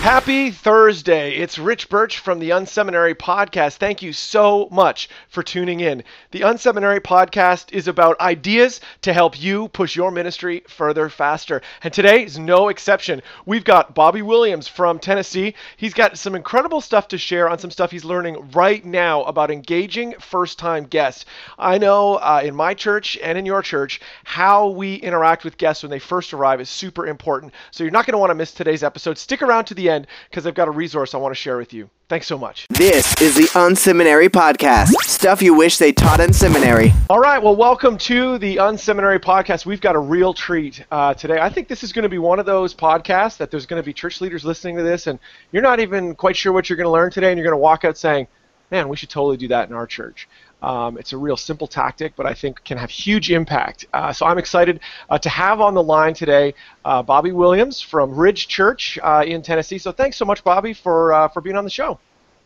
Happy Thursday. It's Rich Birch from the Unseminary Podcast. Thank you so much for tuning in. The Unseminary Podcast is about ideas to help you push your ministry further faster. And today is no exception. We've got Bobby Williams from Tennessee. He's got some incredible stuff to share on some stuff he's learning right now about engaging first time guests. I know uh, in my church and in your church, how we interact with guests when they first arrive is super important. So you're not going to want to miss today's episode. Stick around to the end because I've got a resource I want to share with you. Thanks so much. This is the Unseminary Podcast. Stuff you wish they taught in seminary. All right, well, welcome to the Unseminary Podcast. We've got a real treat uh, today. I think this is going to be one of those podcasts that there's going to be church leaders listening to this, and you're not even quite sure what you're going to learn today, and you're going to walk out saying, man, we should totally do that in our church. Um, it's a real simple tactic, but I think can have huge impact. Uh, so I'm excited uh, to have on the line today uh, Bobby Williams from Ridge Church uh, in Tennessee. So thanks so much, Bobby, for uh, for being on the show.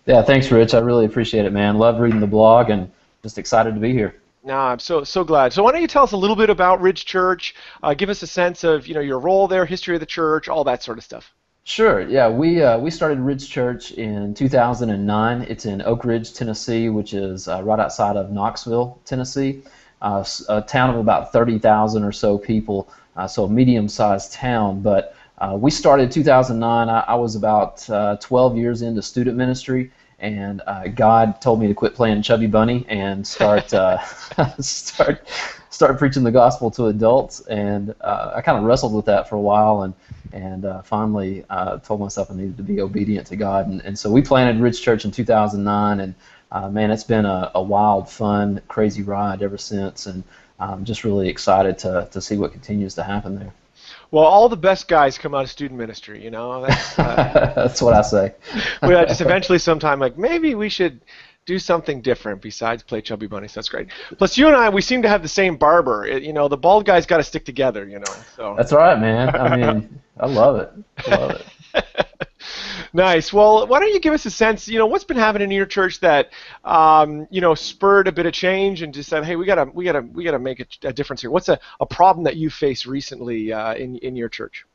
Yeah, thanks, Rich. I really appreciate it, man. Love reading the blog and just excited to be here. No, I'm so so glad. So why don't you tell us a little bit about Ridge Church? Uh, give us a sense of you know your role there, history of the church, all that sort of stuff. Sure. Yeah, we uh, we started Ridge Church in 2009. It's in Oak Ridge, Tennessee, which is uh, right outside of Knoxville, Tennessee, uh, a town of about 30,000 or so people, uh, so a medium-sized town. But uh, we started 2009. I, I was about uh, 12 years into student ministry, and God told me to quit playing Chubby Bunny and start start start preaching the gospel to adults. And I kind of wrestled with that for a while and and uh, finally uh, told myself I needed to be obedient to God. And, and so we planted Ridge Church in 2009, and uh, man, it's been a, a, wild, fun, crazy ride ever since, and I'm just really excited to, to see what continues to happen there. Well, all the best guys come out of student ministry, you know. That's, uh, that's what I say. we just eventually, sometime, like maybe we should do something different besides play Chubby Bunny. So that's great. Plus, you and I, we seem to have the same barber. It, you know, the bald guys got to stick together. You know. So. That's right, man. I mean, I love it. I love it. nice. Well, why don't you give us a sense? You know, what's been happening in your church that, um, you know, spurred a bit of change and just said, hey, we gotta, we gotta, we gotta make a, a difference here. What's a, a problem that you faced recently uh, in in your church?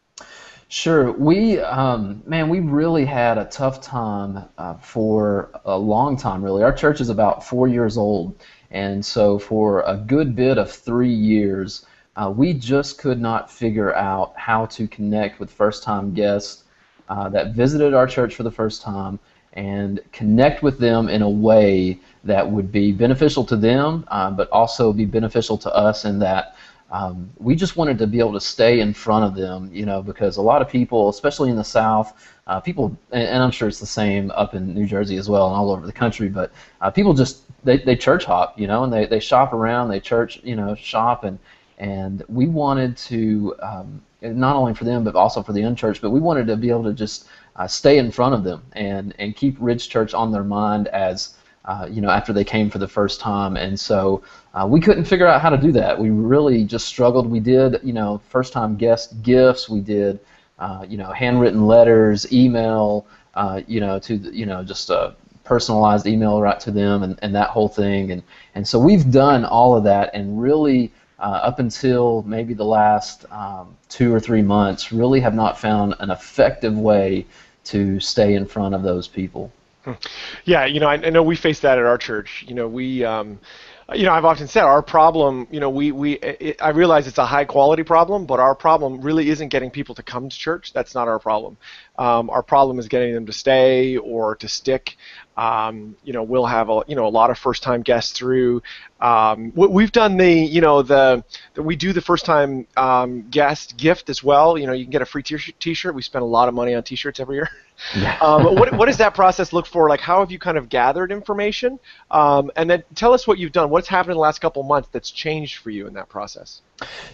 Sure. We, um, man, we really had a tough time uh, for a long time, really. Our church is about four years old, and so for a good bit of three years, uh, we just could not figure out how to connect with first time guests uh, that visited our church for the first time and connect with them in a way that would be beneficial to them, uh, but also be beneficial to us in that um, we just wanted to be able to stay in front of them, you know, because a lot of people, especially in the South, uh, people, and, and, I'm sure it's the same up in New Jersey as well and all over the country, but uh, people just they, they church hop, you know, and they, they shop around, they church, you know, shop, and and we wanted to um, not only for them but also for the unchurched, but we wanted to be able to just uh, stay in front of them and and keep Ridge Church on their mind as uh, you know, after they came for the first time. And so uh, we couldn't figure out how to do that. We really just struggled. We did, you know, first time guest gifts. We did, uh, you know, handwritten letters, email, uh, you know, to, you know, just a personalized email right to them and, and that whole thing. And, and so we've done all of that and really. Uh, up until maybe the last um, two or three months, really have not found an effective way to stay in front of those people. Yeah, you know, I, I, know we face that at our church. You know, we, um, you know, I've often said our problem. You know, we we it, I realize it's a high quality problem, but our problem really isn't getting people to come to church. That's not our problem. Um, our problem is getting them to stay or to stick. Um, you know, we'll have a you know a lot of first time guests through. Um, we've done the you know the, the we do the first time um, guest gift as well. You know, you can get a free t-shirt. We spend a lot of money on t-shirts every year. Yeah. um, what, what does that process look for? Like, how have you kind of gathered information? Um, and then tell us what you've done. What's happened in the last couple months that's changed for you in that process?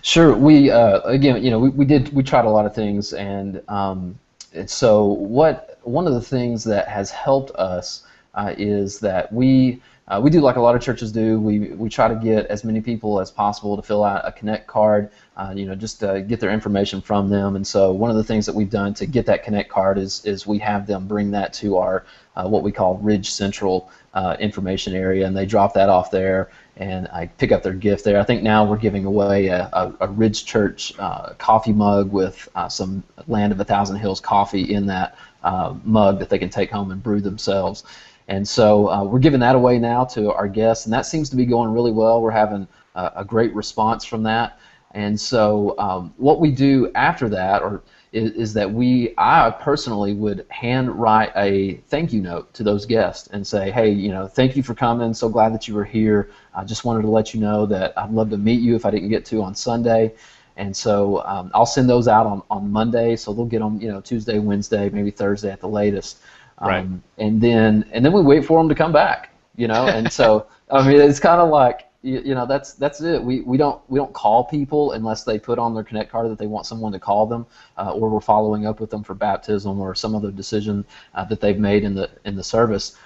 Sure. We uh, again, you know, we, we did we tried a lot of things, and, um, and so what one of the things that has helped us uh, is that we uh, we do like a lot of churches do. We we try to get as many people as possible to fill out a Connect card. Uh, you know, just to get their information from them. And so one of the things that we've done to get that Connect card is is we have them bring that to our uh, what we call Ridge Central uh, information area, and they drop that off there, and I pick up their gift there. I think now we're giving away a, a, a Ridge Church uh, coffee mug with uh, some Land of a Thousand Hills coffee in that uh, mug that they can take home and brew themselves. And so uh, we're giving that away now to our guests, and that seems to be going really well. We're having a, a great response from that. And so um, what we do after that, or is, is, that we, I personally would hand write a thank you note to those guests and say, hey, you know, thank you for coming. So glad that you were here. I just wanted to let you know that I'd love to meet you if I didn't get to on Sunday. And so um, I'll send those out on, on Monday, so they'll get them, you know, Tuesday, Wednesday, maybe Thursday at the latest. Um, right. And then and then we wait for them to come back, you know. And so I mean, it's kind of like you, you, know that's that's it. We, we don't we don't call people unless they put on their Connect card that they want someone to call them, uh, or we're following up with them for baptism or some other decision uh, that they've made in the in the service.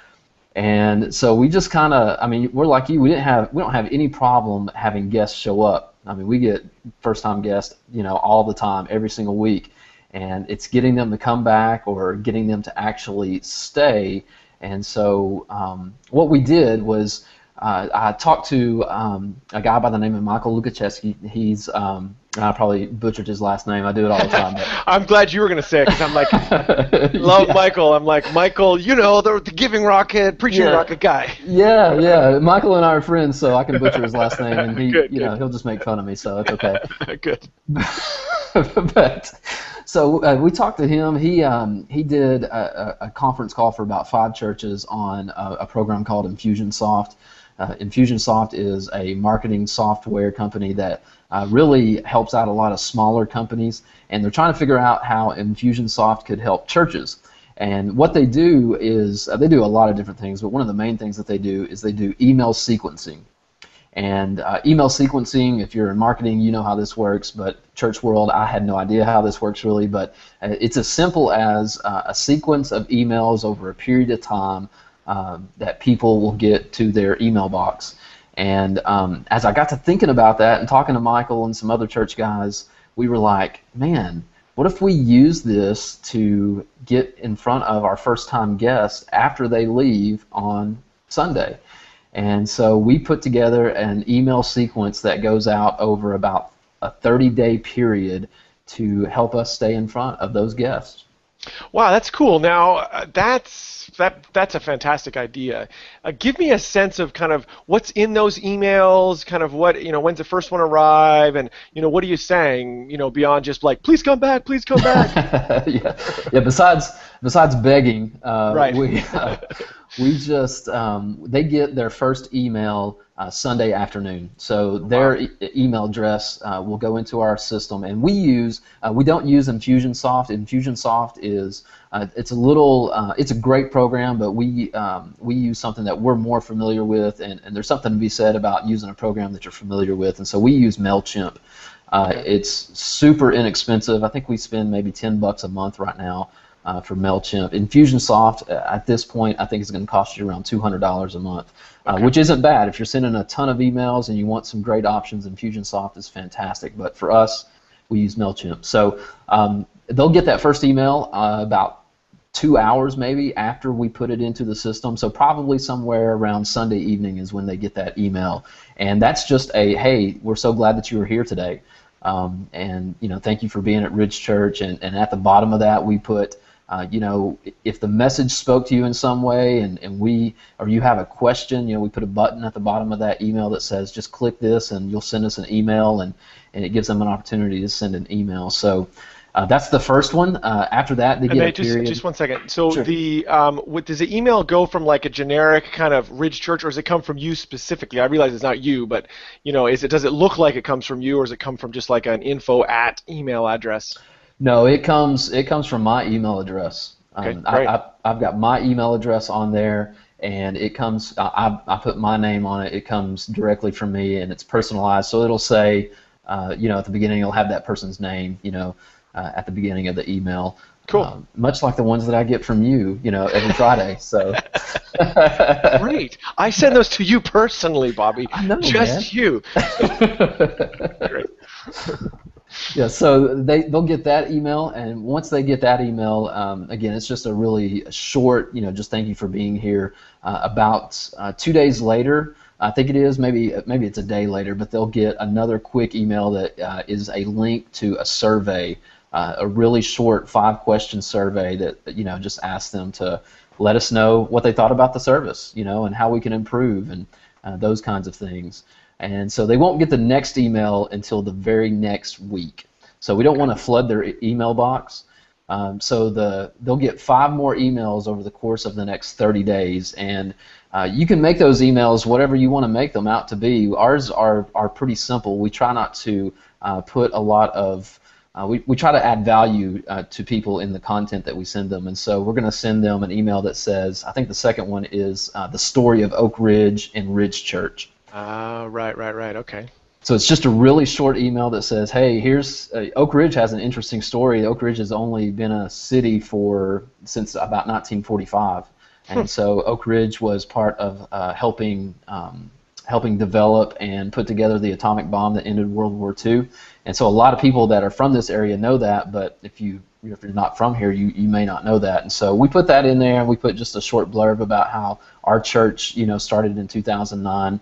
And so we just kind of, I mean, we're like you. We didn't have, we don't have any problem having guests show up. I mean, we get first-time guests, you know, all the time, every single week, and it's getting them to come back or getting them to actually stay. And so um, what we did was uh, I talked to um, a guy by the name of Michael Lukacheski. He's um, I probably butchered his last name. I do it all the time. I'm glad you were going to say it because I'm like, love yeah. Michael. I'm like, Michael, you know, the, the Giving Rocket, Preaching yeah. Rocket guy. Yeah, yeah. Michael and I are friends, so I can butcher his last name, and he, good, you good. know, he'll just make fun of me, so it's okay. good. but so uh, we talked to him. He um, he did a, a, conference call for about five churches on a, a program called Infusionsoft. Uh, Infusionsoft is a marketing software company that uh, really helps out a lot of smaller companies, and they're trying to figure out how Infusionsoft could help churches. And what they do is uh, they do a lot of different things, but one of the main things that they do is they do email sequencing. And uh, email sequencing, if you're in marketing, you know how this works. But church world, I had no idea how this works really. But uh, it's as simple as uh, a sequence of emails over a period of time um, that people will get to their email box. And um, as I got to thinking about that and talking to Michael and some other church guys, we were like, man, what if we use this to get in front of our first time guests after they leave on Sunday? And so we put together an email sequence that goes out over about a 30 day period to help us stay in front of those guests. Wow, that's cool. Now, uh, that's that that's a fantastic idea. Uh, give me a sense of kind of what's in those emails, kind of what you know, when's the first one arrive, and you know, what are you saying, you know, beyond just like, please come back, please come back. yeah, yeah. Besides besides begging, uh, right. we uh, we just um, they get their first email uh, Sunday afternoon. So their wow. e- email address uh, will go into our system, and we use uh, we don't use Infusionsoft. Infusionsoft is uh, it's a little uh, it's a great program, but we um, we use something that we're more familiar with, and, and there's something to be said about using a program that you're familiar with, and so we use Mailchimp. Uh. It's super inexpensive. I think we spend maybe ten bucks a month right now. Uh, for MailChimp. Infusionsoft, uh, at this point, I think it's going to cost you around $200 a month, uh, which isn't bad. If you're sending a ton of emails and you want some great options, Infusionsoft is fantastic. But for us, we use MailChimp. So um, they'll get that first email uh, about two hours maybe after we put it into the system. So probably somewhere around Sunday evening is when they get that email. And that's just a, hey, we're so glad that you were here today. Um, and, you know, thank you for being at Ridge Church. And, and at the bottom of that, we put, uh, you know, if the message spoke to you in some way and, and we, or you have a question, you know, we put a button at the bottom of that email that says just click this and you'll send us an email and, and it gives them an opportunity to send an email. So uh, that's the first one. Uh, after that, they and get a just, period. Just one second. So sure. the um, what, does the email go from like a generic kind of Ridge Church, or does it come from you specifically? I realize it's not you, but you know, is it does it look like it comes from you, or does it come from just like an info at email address? No, it comes it comes from my email address. Okay, um, great. I, have got my email address on there, and it comes. I, I put my name on it. It comes directly from me, and it's personalized. So it'll say, uh, you know, at the beginning, it'll have that person's name, you know, uh, at the beginning of the email. Cool. Uh, much like the ones that I get from you, you know, every Friday. So. Great. I send those to you personally, Bobby. I know, Just man. you. Great. Yeah, so they they'll get that email, and once they get that email, um, again, it's just a really short, you know, just thank you for being here. Uh, about uh, two days later, I think it is, maybe maybe it's a day later, but they'll get another quick email that uh, is a link to a survey, uh, a really short five-question survey that you know just asks them to let us know what they thought about the service, you know, and how we can improve and uh, those kinds of things. And so they won't get the next email until the very next week. So we don't want to flood their e- email box. Um, so the they'll get five more emails over the course of the next 30 days, and uh, you can make those emails whatever you want to make them out to be. Ours are are pretty simple. We try not to uh, put a lot of uh, we, we try to add value uh, to people in the content that we send them, and so we're going to send them an email that says, I think the second one is uh, the story of Oak Ridge and Ridge Church. Ah, right, right, right. Okay. So it's just a really short email that says, "Hey, here's uh, Oak Ridge has an interesting story. Oak Ridge has only been a city for since about 1945, and so Oak Ridge was part of uh, helping um, helping develop and put together the atomic bomb that ended World War II. And so a lot of people that are from this area know that, but if you if you're not from here, you, you may not know that. And so we put that in there, and we put just a short blurb about how our church, you know, started in 2009.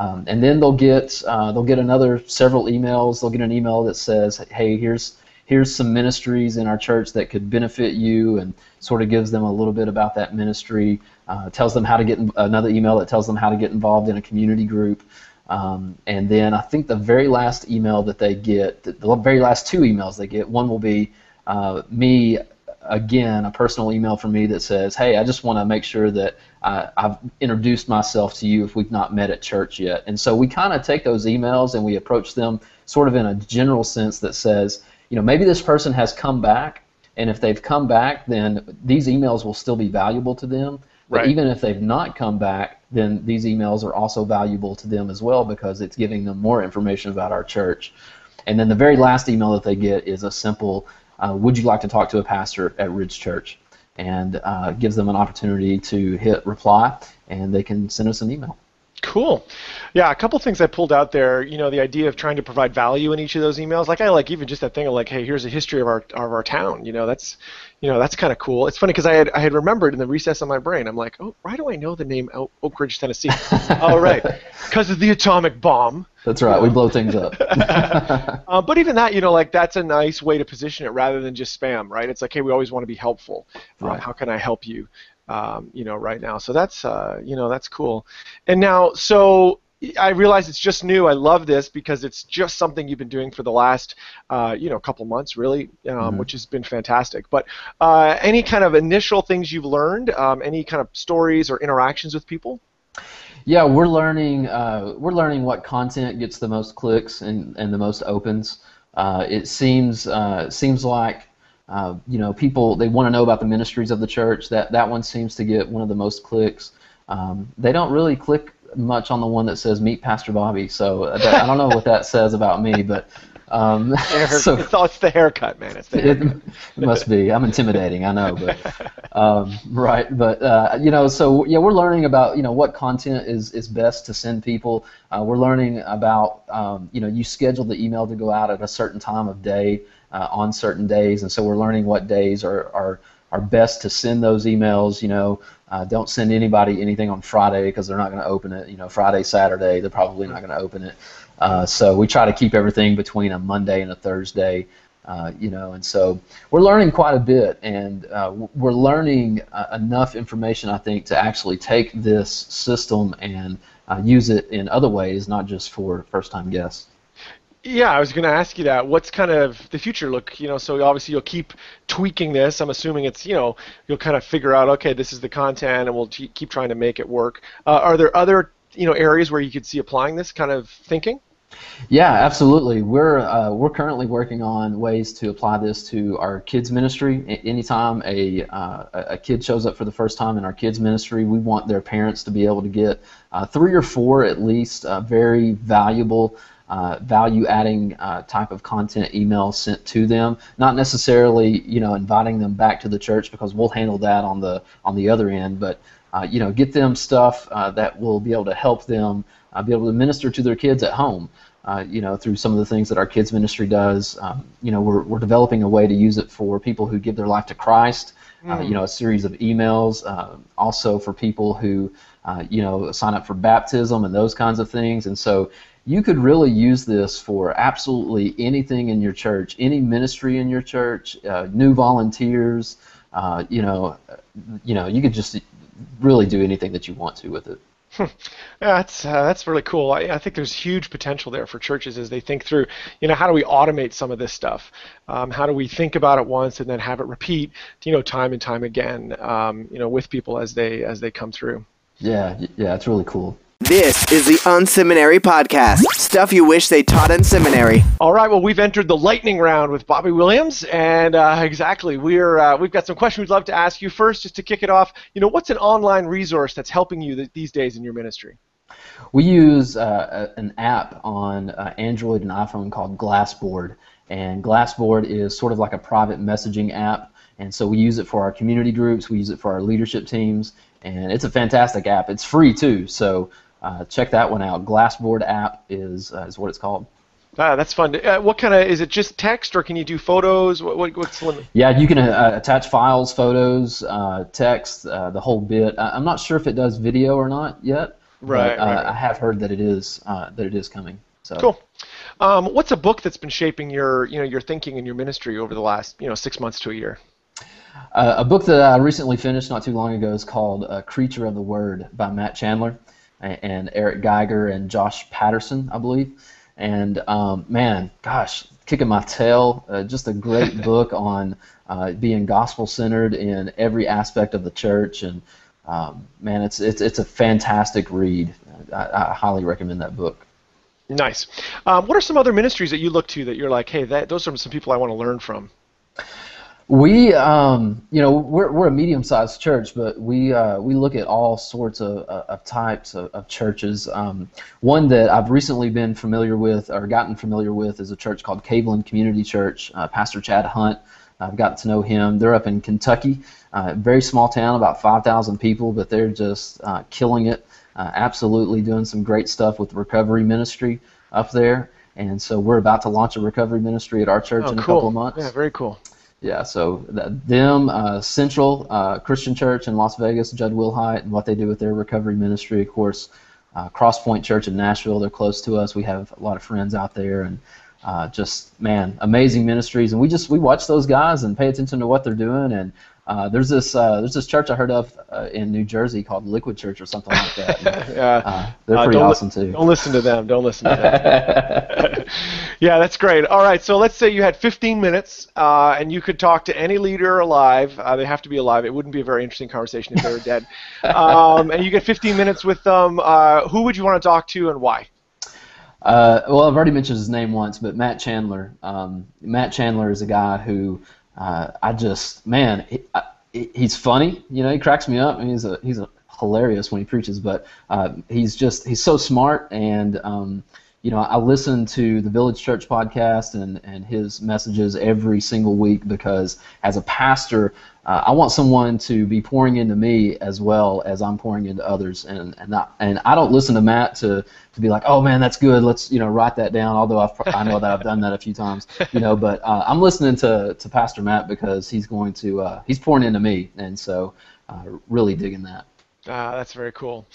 Um, and then they'll get uh, they'll get another several emails. They'll get an email that says, "Hey, here's here's some ministries in our church that could benefit you," and sort of gives them a little bit about that ministry. Uh, tells them how to get in, another email that tells them how to get involved in a community group. Um, and then I think the very last email that they get, the, the very last two emails they get, one will be uh, me again, a personal email from me that says, "Hey, I just want to make sure that uh, I've introduced myself to you if we've not met at church yet." And so we kind of take those emails and we approach them sort of in a general sense that says, you know, maybe this person has come back, and if they've come back, then these emails will still be valuable to them. But Right. even if they've not come back, then these emails are also valuable to them as well because it's giving them more information about our church. And then the very last email that they get is a simple, uh, "Would you like to talk to a pastor at Ridge Church?" And uh, gives them an opportunity to hit reply, and they can send us an email. Cool. Yeah, a couple things I pulled out there. You know, the idea of trying to provide value in each of those emails. Like I like even just that thing of like, hey, here's a history of our of our town. You know, that's you know that's kind of cool. It's funny because I had I had remembered in the recess of my brain. I'm like, oh, why do I know the name Oak, Ridge, Tennessee? oh, right, because of the atomic bomb. That's right. We blow things up. Uh, but even that, you know, like that's a nice way to position it rather than just spam, right? It's like, hey, we always want to be helpful. Um, Right. how can I help you? Um, you know, right now. So that's, uh, you know, that's cool. And now, so I realize it's just new. I love this because it's just something you've been doing for the last, uh, you know, couple months, really, um, which has been fantastic. But uh, any kind of initial things you've learned, um, any kind of stories or interactions with people? Yeah, we're learning. Uh, we're learning what content gets the most clicks and, and the most opens. Uh, it seems uh, seems like uh, you know people they want to know about the ministries of the church. That that one seems to get one of the most clicks. Um, they don't really click much on the one that says "Meet Pastor Bobby." So that, I don't know what that says about me, but um, so it's, all, it's the haircut, man. It's the it, it must be. I'm intimidating, I know, but um, right. But uh, you know, so yeah, we're learning about you know what content is is best to send people. Uh, we're learning about um, you know you schedule the email to go out at a certain time of day uh, on certain days, and so we're learning what days are are are best to send those emails. You know, uh, don't send anybody anything on Friday because they're not going to open it. You know, Friday, Saturday, they're probably not going to open it. Uh, so we try to keep everything between a Monday and a Thursday. Uh, you know, and so we're learning quite a bit, and uh, we're learning uh, enough information, I think, to actually take this system and uh, use it in other ways, not just for first-time guests. Yeah, I was going to ask you that. What's kind of the future look? You know, so obviously you'll keep tweaking this. I'm assuming it's you know you'll kind of figure out okay, this is the content, and we'll t- keep trying to make it work. Uh, are there other you know areas where you could see applying this kind of thinking? Yeah, absolutely. We're uh, we're currently working on ways to apply this to our kids ministry. A- anytime a uh, a kid shows up for the first time in our kids ministry, we want their parents to be able to get uh, three or four at least uh, very valuable uh, value-adding uh, type of content emails sent to them. Not necessarily, you know, inviting them back to the church because we'll handle that on the on the other end. But uh, you know, get them stuff uh, that will be able to help them uh, be able to minister to their kids at home. Uh, you know, through some of the things that our kids ministry does. Um, you know, we're, we're developing a way to use it for people who give their life to Christ. Uh, Mm. you know, a series of emails. Uh, also for people who, uh, you know, sign up for baptism and those kinds of things. And so you could really use this for absolutely anything in your church, any ministry in your church, uh, new volunteers. Uh, you know, you know, you could just really do anything that you want to with it. Yeah, that's uh, that's really cool. I, I think there's huge potential there for churches as they think through, you know, how do we automate some of this stuff? Um, how do we think about it once and then have it repeat, you know, time and time again, um, you know, with people as they as they come through. Yeah, yeah, it's really cool. This is the Unseminary Podcast. Stuff you wish they taught in seminary. All right, well, we've entered the lightning round with Bobby Williams, and uh, exactly, we're uh, we've got some questions we'd love to ask you first, just to kick it off. You know, what's an online resource that's helping you th- these days in your ministry? We use uh, a- an app on uh, Android and iPhone called Glassboard, and Glassboard is sort of like a private messaging app, and so we use it for our community groups, we use it for our leadership teams, and it's a fantastic app. It's free too, so uh, check that one out. Glassboard app is uh, is what it's called. Ah, that's fun. Uh, what kind of is it? Just text, or can you do photos? What, what what's the limit? Yeah, you can uh, attach files, photos, uh, text, uh, the whole bit. I- I'm not sure if it does video or not yet. Right, But, uh, right. I have heard that it is uh, that it is coming. So. Cool. Um, what's a book that's been shaping your you know your thinking and your ministry over the last you know six months to a year? Uh, a book that I recently finished not too long ago is called uh, Creature of the Word by Matt Chandler and, Eric Geiger and Josh Patterson, I believe. And um, man, gosh, kicking my tail. Uh, just a great book on uh, being gospel centered in every aspect of the church. And um, man, it's, it's, it's a fantastic read. I, I highly recommend that book. Nice. Um, what are some other ministries that you look to that you're like, hey, that, those are some people I want to learn from? We, um, you know, we're, we're a medium-sized church, but we uh, we look at all sorts of, of of types of, of churches. Um, one that I've recently been familiar with or gotten familiar with is a church called Caveland Community Church. Uh, Pastor Chad Hunt, I've gotten to know him. They're up in Kentucky, uh, very small town, about 5,000 people, but they're just uh, killing it. Uh, absolutely doing some great stuff with recovery ministry up there. And so we're about to launch a recovery ministry at our church Oh, in a cool. couple of months. Yeah, very cool. Yeah, so that, them, uh, Central uh, Christian Church in Las Vegas, Jud Wilhite, and what they do with their recovery ministry. Of course, uh, Crosspoint Church in Nashville, they're close to us. We have a lot of friends out there, and uh, just man, amazing ministries. And we just we watch those guys and pay attention to what they're doing. And uh, there's this uh, there's this church I heard of uh, in New Jersey called Liquid Church or something like that. And, Yeah. uh, they're Uh, pretty don't li- awesome too. Don't listen to them. Don't listen to them. yeah, that's great. All right, so let's say you had 15 minutes uh, and you could talk to any leader alive. Uh, they have to be alive. It wouldn't be a very interesting conversation if they were dead. Um, and you get 15 minutes with them. Uh, who would you want to talk to and why? Uh, well, I've already mentioned his name once, but Matt Chandler. Um, Matt Chandler is a guy who uh, I just man, he, I, he's funny. You know, he cracks me up. and he's a he's a hilarious when he preaches, but uh, he's just he's so smart and. Um, you know, I listen to the Village Church podcast and, and his messages every single week because as a pastor, uh, I want someone to be pouring into me as well as I'm pouring into others. And and I, and I don't listen to Matt to, to be like, oh man, that's good. Let's you know write that down. Although I've, I know that I've done that a few times, you know. But uh, I'm listening to, to Pastor Matt because he's going to uh, he's pouring into me, and so uh, really digging that. Ah, that's very cool.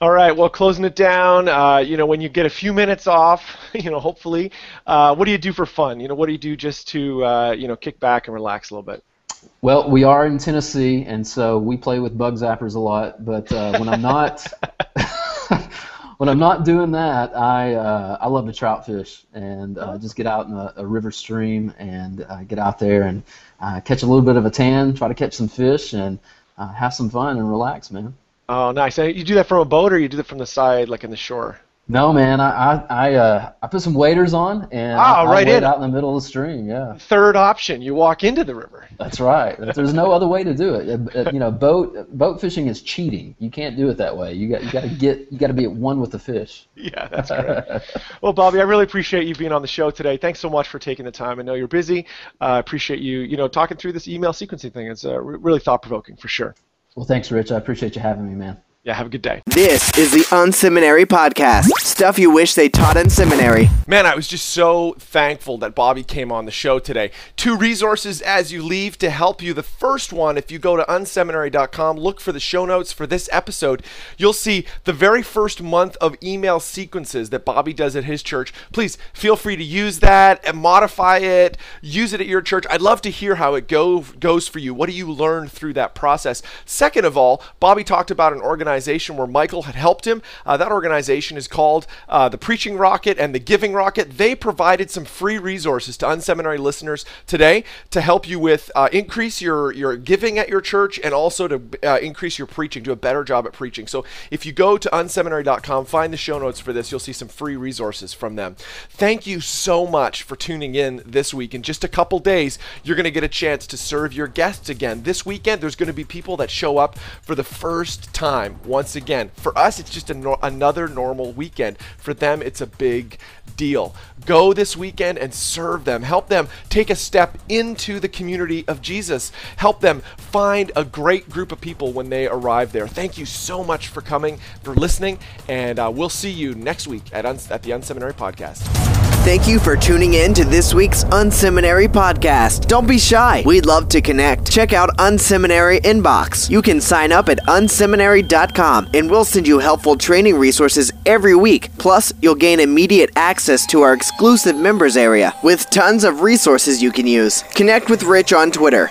All right, well, closing it down, uh, you know, when you get a few minutes off, you know, hopefully, uh, what do you do for fun? You know, what do you do just to, uh, you know, kick back and relax a little bit? Well, we are in Tennessee, and so we play with bug zappers a lot. But uh, when I'm not, when I'm not doing that, I uh, I love to trout fish and uh, just get out in a, a river stream and uh, get out there and uh, catch a little bit of a tan, try to catch some fish, and uh, have some fun and relax, man. Oh, nice. And you do that from a boat or you do that from the side, like in the shore? No, man. I I I, uh, I put some waders on and Ah, I, I right in. out in the middle of the stream. Yeah, Third option, you walk into the river. that's right. There's no other way to do it. Uh, uh, You know, boat boat fishing is cheating. You can't do it that way. You got you got to get you got to be at one with the fish. Yeah, that's great. well, Bobby, I really appreciate you being on the show today. Thanks so much for taking the time. I know you're busy. I appreciate you, you know, talking through this email sequencing thing. It's uh, really thought provoking for sure. Well, thanks, Rich. I appreciate you having me, man. Yeah, have a good day. This is the Unseminary Podcast. Stuff you wish they taught in seminary. Man, I was just so thankful that Bobby came on the show today. Two resources as you leave to help you. The first one, if you go to unseminary.com, look for the show notes for this episode, you'll see the very first month of email sequences that Bobby does at his church. Please feel free to use that and modify it, use it at your church. I'd love to hear how it go, goes for you. What do you learn through that process? Second of all, Bobby talked about an organization where Michael had helped him. Uh, that organization is called uh, the Preaching Rocket and the Giving Rocket. They provided some free resources to unseminary listeners today to help you with uh, increase your your giving at your church and also to uh, increase your preaching, do a better job at preaching. So if you go to unseminary.com, find the show notes for this, you'll see some free resources from them. Thank you so much for tuning in this week. In just a couple days, you're going to get a chance to serve your guests again. This weekend, there's going to be people that show up for the first time once again. For us, it's just a nor- another normal weekend. For them, it's a big deal. Go this weekend and serve them. Help them take a step into the community of Jesus. Help them find a great group of people when they arrive there. Thank you so much for coming, for listening, and uh, we'll see you next week at, Uns- at the Unseminary Podcast. Thank you for tuning in to this week's Unseminary podcast. Don't be shy. We'd love to connect. Check out Unseminary Inbox. You can sign up at unseminary.com and we'll send you helpful training resources every week. Plus, you'll gain immediate access to our exclusive members area with tons of resources you can use. Connect with Rich on Twitter